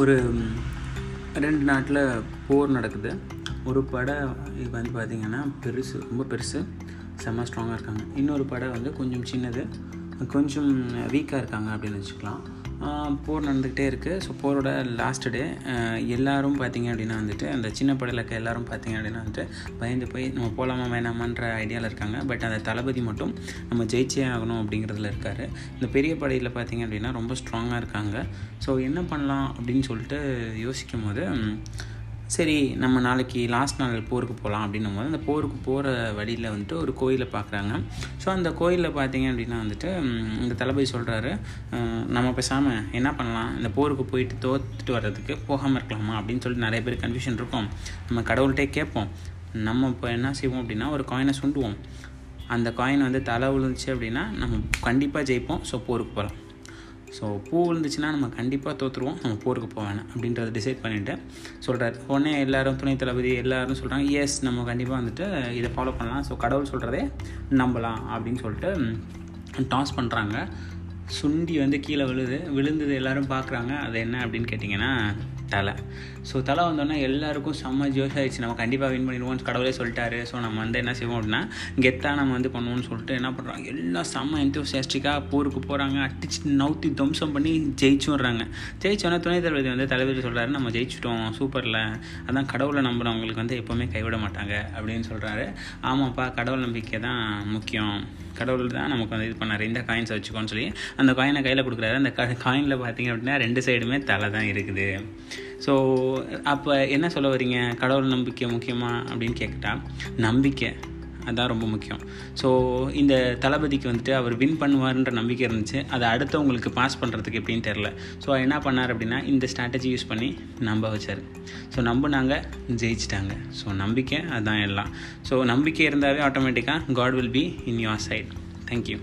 ஒரு ரெண்டு நாட்டில் போர் நடக்குது. ஒரு படை இது வந்து பார்த்திங்கன்னா பெருசு ரொம்ப பெருசு. செம்ம ஸ்ட்ராங்காக இருக்காங்க. இன்னொரு படை வந்து கொஞ்சம் சின்னது கொஞ்சம் வீக்காக இருக்காங்க அப்படின்னு வச்சுக்கலாம். போர் நடந்துக்கிட்டே இருக்குது ஸோ போரோட லாஸ்ட் டே எல்லோரும் பார்த்திங்க அப்படின்னா வந்துட்டு அந்த சின்ன படையில் இருக்க எல்லோரும் பார்த்திங்க அப்படின்னா வந்துட்டு பயந்து போய் நம்ம போகலாமா வேணாமான்ற ஐடியாவில் இருக்காங்க. பட் அந்த தளபதி மட்டும் நம்ம ஜெயிச்சே ஆகணும் அப்படிங்கிறதுல இருக்கார். இந்த பெரிய படையில் பார்த்தீங்க அப்படின்னா ரொம்ப ஸ்ட்ராங்காக இருக்காங்க. ஸோ என்ன பண்ணலாம் அப்படின்னு சொல்லிட்டு யோசிக்கும் போது சரி நம்ம நாளைக்கு லாஸ்ட் நாள் போருக்கு போகலாம் அப்படின்னும் போது அந்த போருக்கு போகிற வழியில் வந்துட்டு ஒரு கோயிலை பார்க்குறாங்க ஸோ அந்த கோயிலில் பார்த்தீங்க அப்படின்னா வந்துட்டு இந்த தளபதி சொல்கிறாரு நம்ம பேசாமல் என்ன பண்ணலாம்? இந்த போருக்கு போயிட்டு தோத்துட்டு வர்றதுக்கு போகாமல் இருக்கலாமா? அப்படின்னு சொல்லிட்டு நிறைய பேர் கன்ஃபியூஷன் இருக்கும். நம்ம கடவுள்கிட்டே கேட்போம். நம்ம இப்போ என்ன செய்வோம் அப்படின்னா ஒரு காயினை சுண்டுவோம். அந்த காயின் வந்து தலை விழுந்துச்சு அப்படின்னா நம்ம கண்டிப்பாக ஜெயிப்போம். ஸோ போருக்கு போகலாம் ஸோ பூ விழுந்துச்சுன்னா நம்ம கண்டிப்பாக தோற்றுருவோம் நம்ம போருக்கு போக வேணாம் அப்படின்றத டிசைட் பண்ணிவிட்டு சொல்கிறார் உடனே எல்லாரும் துணை தளபதி எல்லாரும் சொல்கிறாங்க எஸ் நம்ம கண்டிப்பாக வந்துட்டு இதை ஃபாலோ பண்ணலாம். ஸோ கடவுள் சொல்கிறதே நம்பலாம். அப்படின்னு சொல்லிட்டு டாஸ் பண்ணுறாங்க சுண்டி வந்து கீழே விழுது விழுந்தது எல்லோரும் பார்க்குறாங்க அது என்ன அப்படின்னு கேட்டிங்கன்னா தலை. ஸோ தலை வந்தோடனே எல்லாருக்கும் செம்ம ஜோஷ் ஆயிடுச்சு நம்ம கண்டிப்பாக வின் பண்ணிடுவோம் கடவுளே சொல்லிட்டாரு. ஸோ நம்ம வந்து என்ன செய்வோம் அப்படின்னா கெத்தாக நம்ம வந்து பண்ணுவோம்னு சொல்லிட்டு என்ன பண்ணுறாங்க எல்லாம் செம்ம எந்தோசியாஸ்டிக்காக போருக்கு போகிறாங்க அடிச்சு நவுத்தி துவம்சம் பண்ணி ஜெயிச்சுடுறாங்க ஜெயிச்சோன்னே துணை தளபதி வந்து தளபதி சொல்கிறாரு நம்ம ஜெயிச்சிட்டோம். சூப்பரில் அதான் கடவுளை நம்புறவங்களுக்கு வந்து எப்போவுமே கைவிட மாட்டாங்க அப்படின்னு சொல்கிறாரு ஆமாப்பா கடவுள் நம்பிக்கை தான் முக்கியம். கடவுள் தான் நமக்கு வந்து இது பண்ணார். இந்த காயின்ஸை வச்சுக்கோன்னு சொல்லி அந்த காயினை கையில் கொடுக்குறாரு. அந்த காயினில் பார்த்தீங்க அப்படின்னா ரெண்டு சைடுமே தலை தான் இருக்குது. ஸோ அப்போ என்ன சொல்ல வரீங்க கடவுள் நம்பிக்கை முக்கியமா அப்படின்னு கேட்குட்டா நம்பிக்கை அதுதான் ரொம்ப முக்கியம். ஸோ இந்த தளபதிக்கு வந்துட்டு அவர் வின் பண்ணுவார்ன்ற நம்பிக்கை இருந்துச்சு. அதை அடுத்தவங்களுக்கு பாஸ் பண்ணுறதுக்கு எப்படின்னு தெரில ஸோ என்ன பண்ணார் அப்படின்னா இந்த ஸ்ட்ராட்டஜி யூஸ் பண்ணி நம்ப வச்சார். ஸோ நம்பினாங்க ஜெயிச்சிட்டாங்க. ஸோ நம்பிக்கை அதுதான் எல்லாம். ஸோ நம்பிக்கை இருந்தாவே ஆட்டோமேட்டிக்காக god will be in your side thank you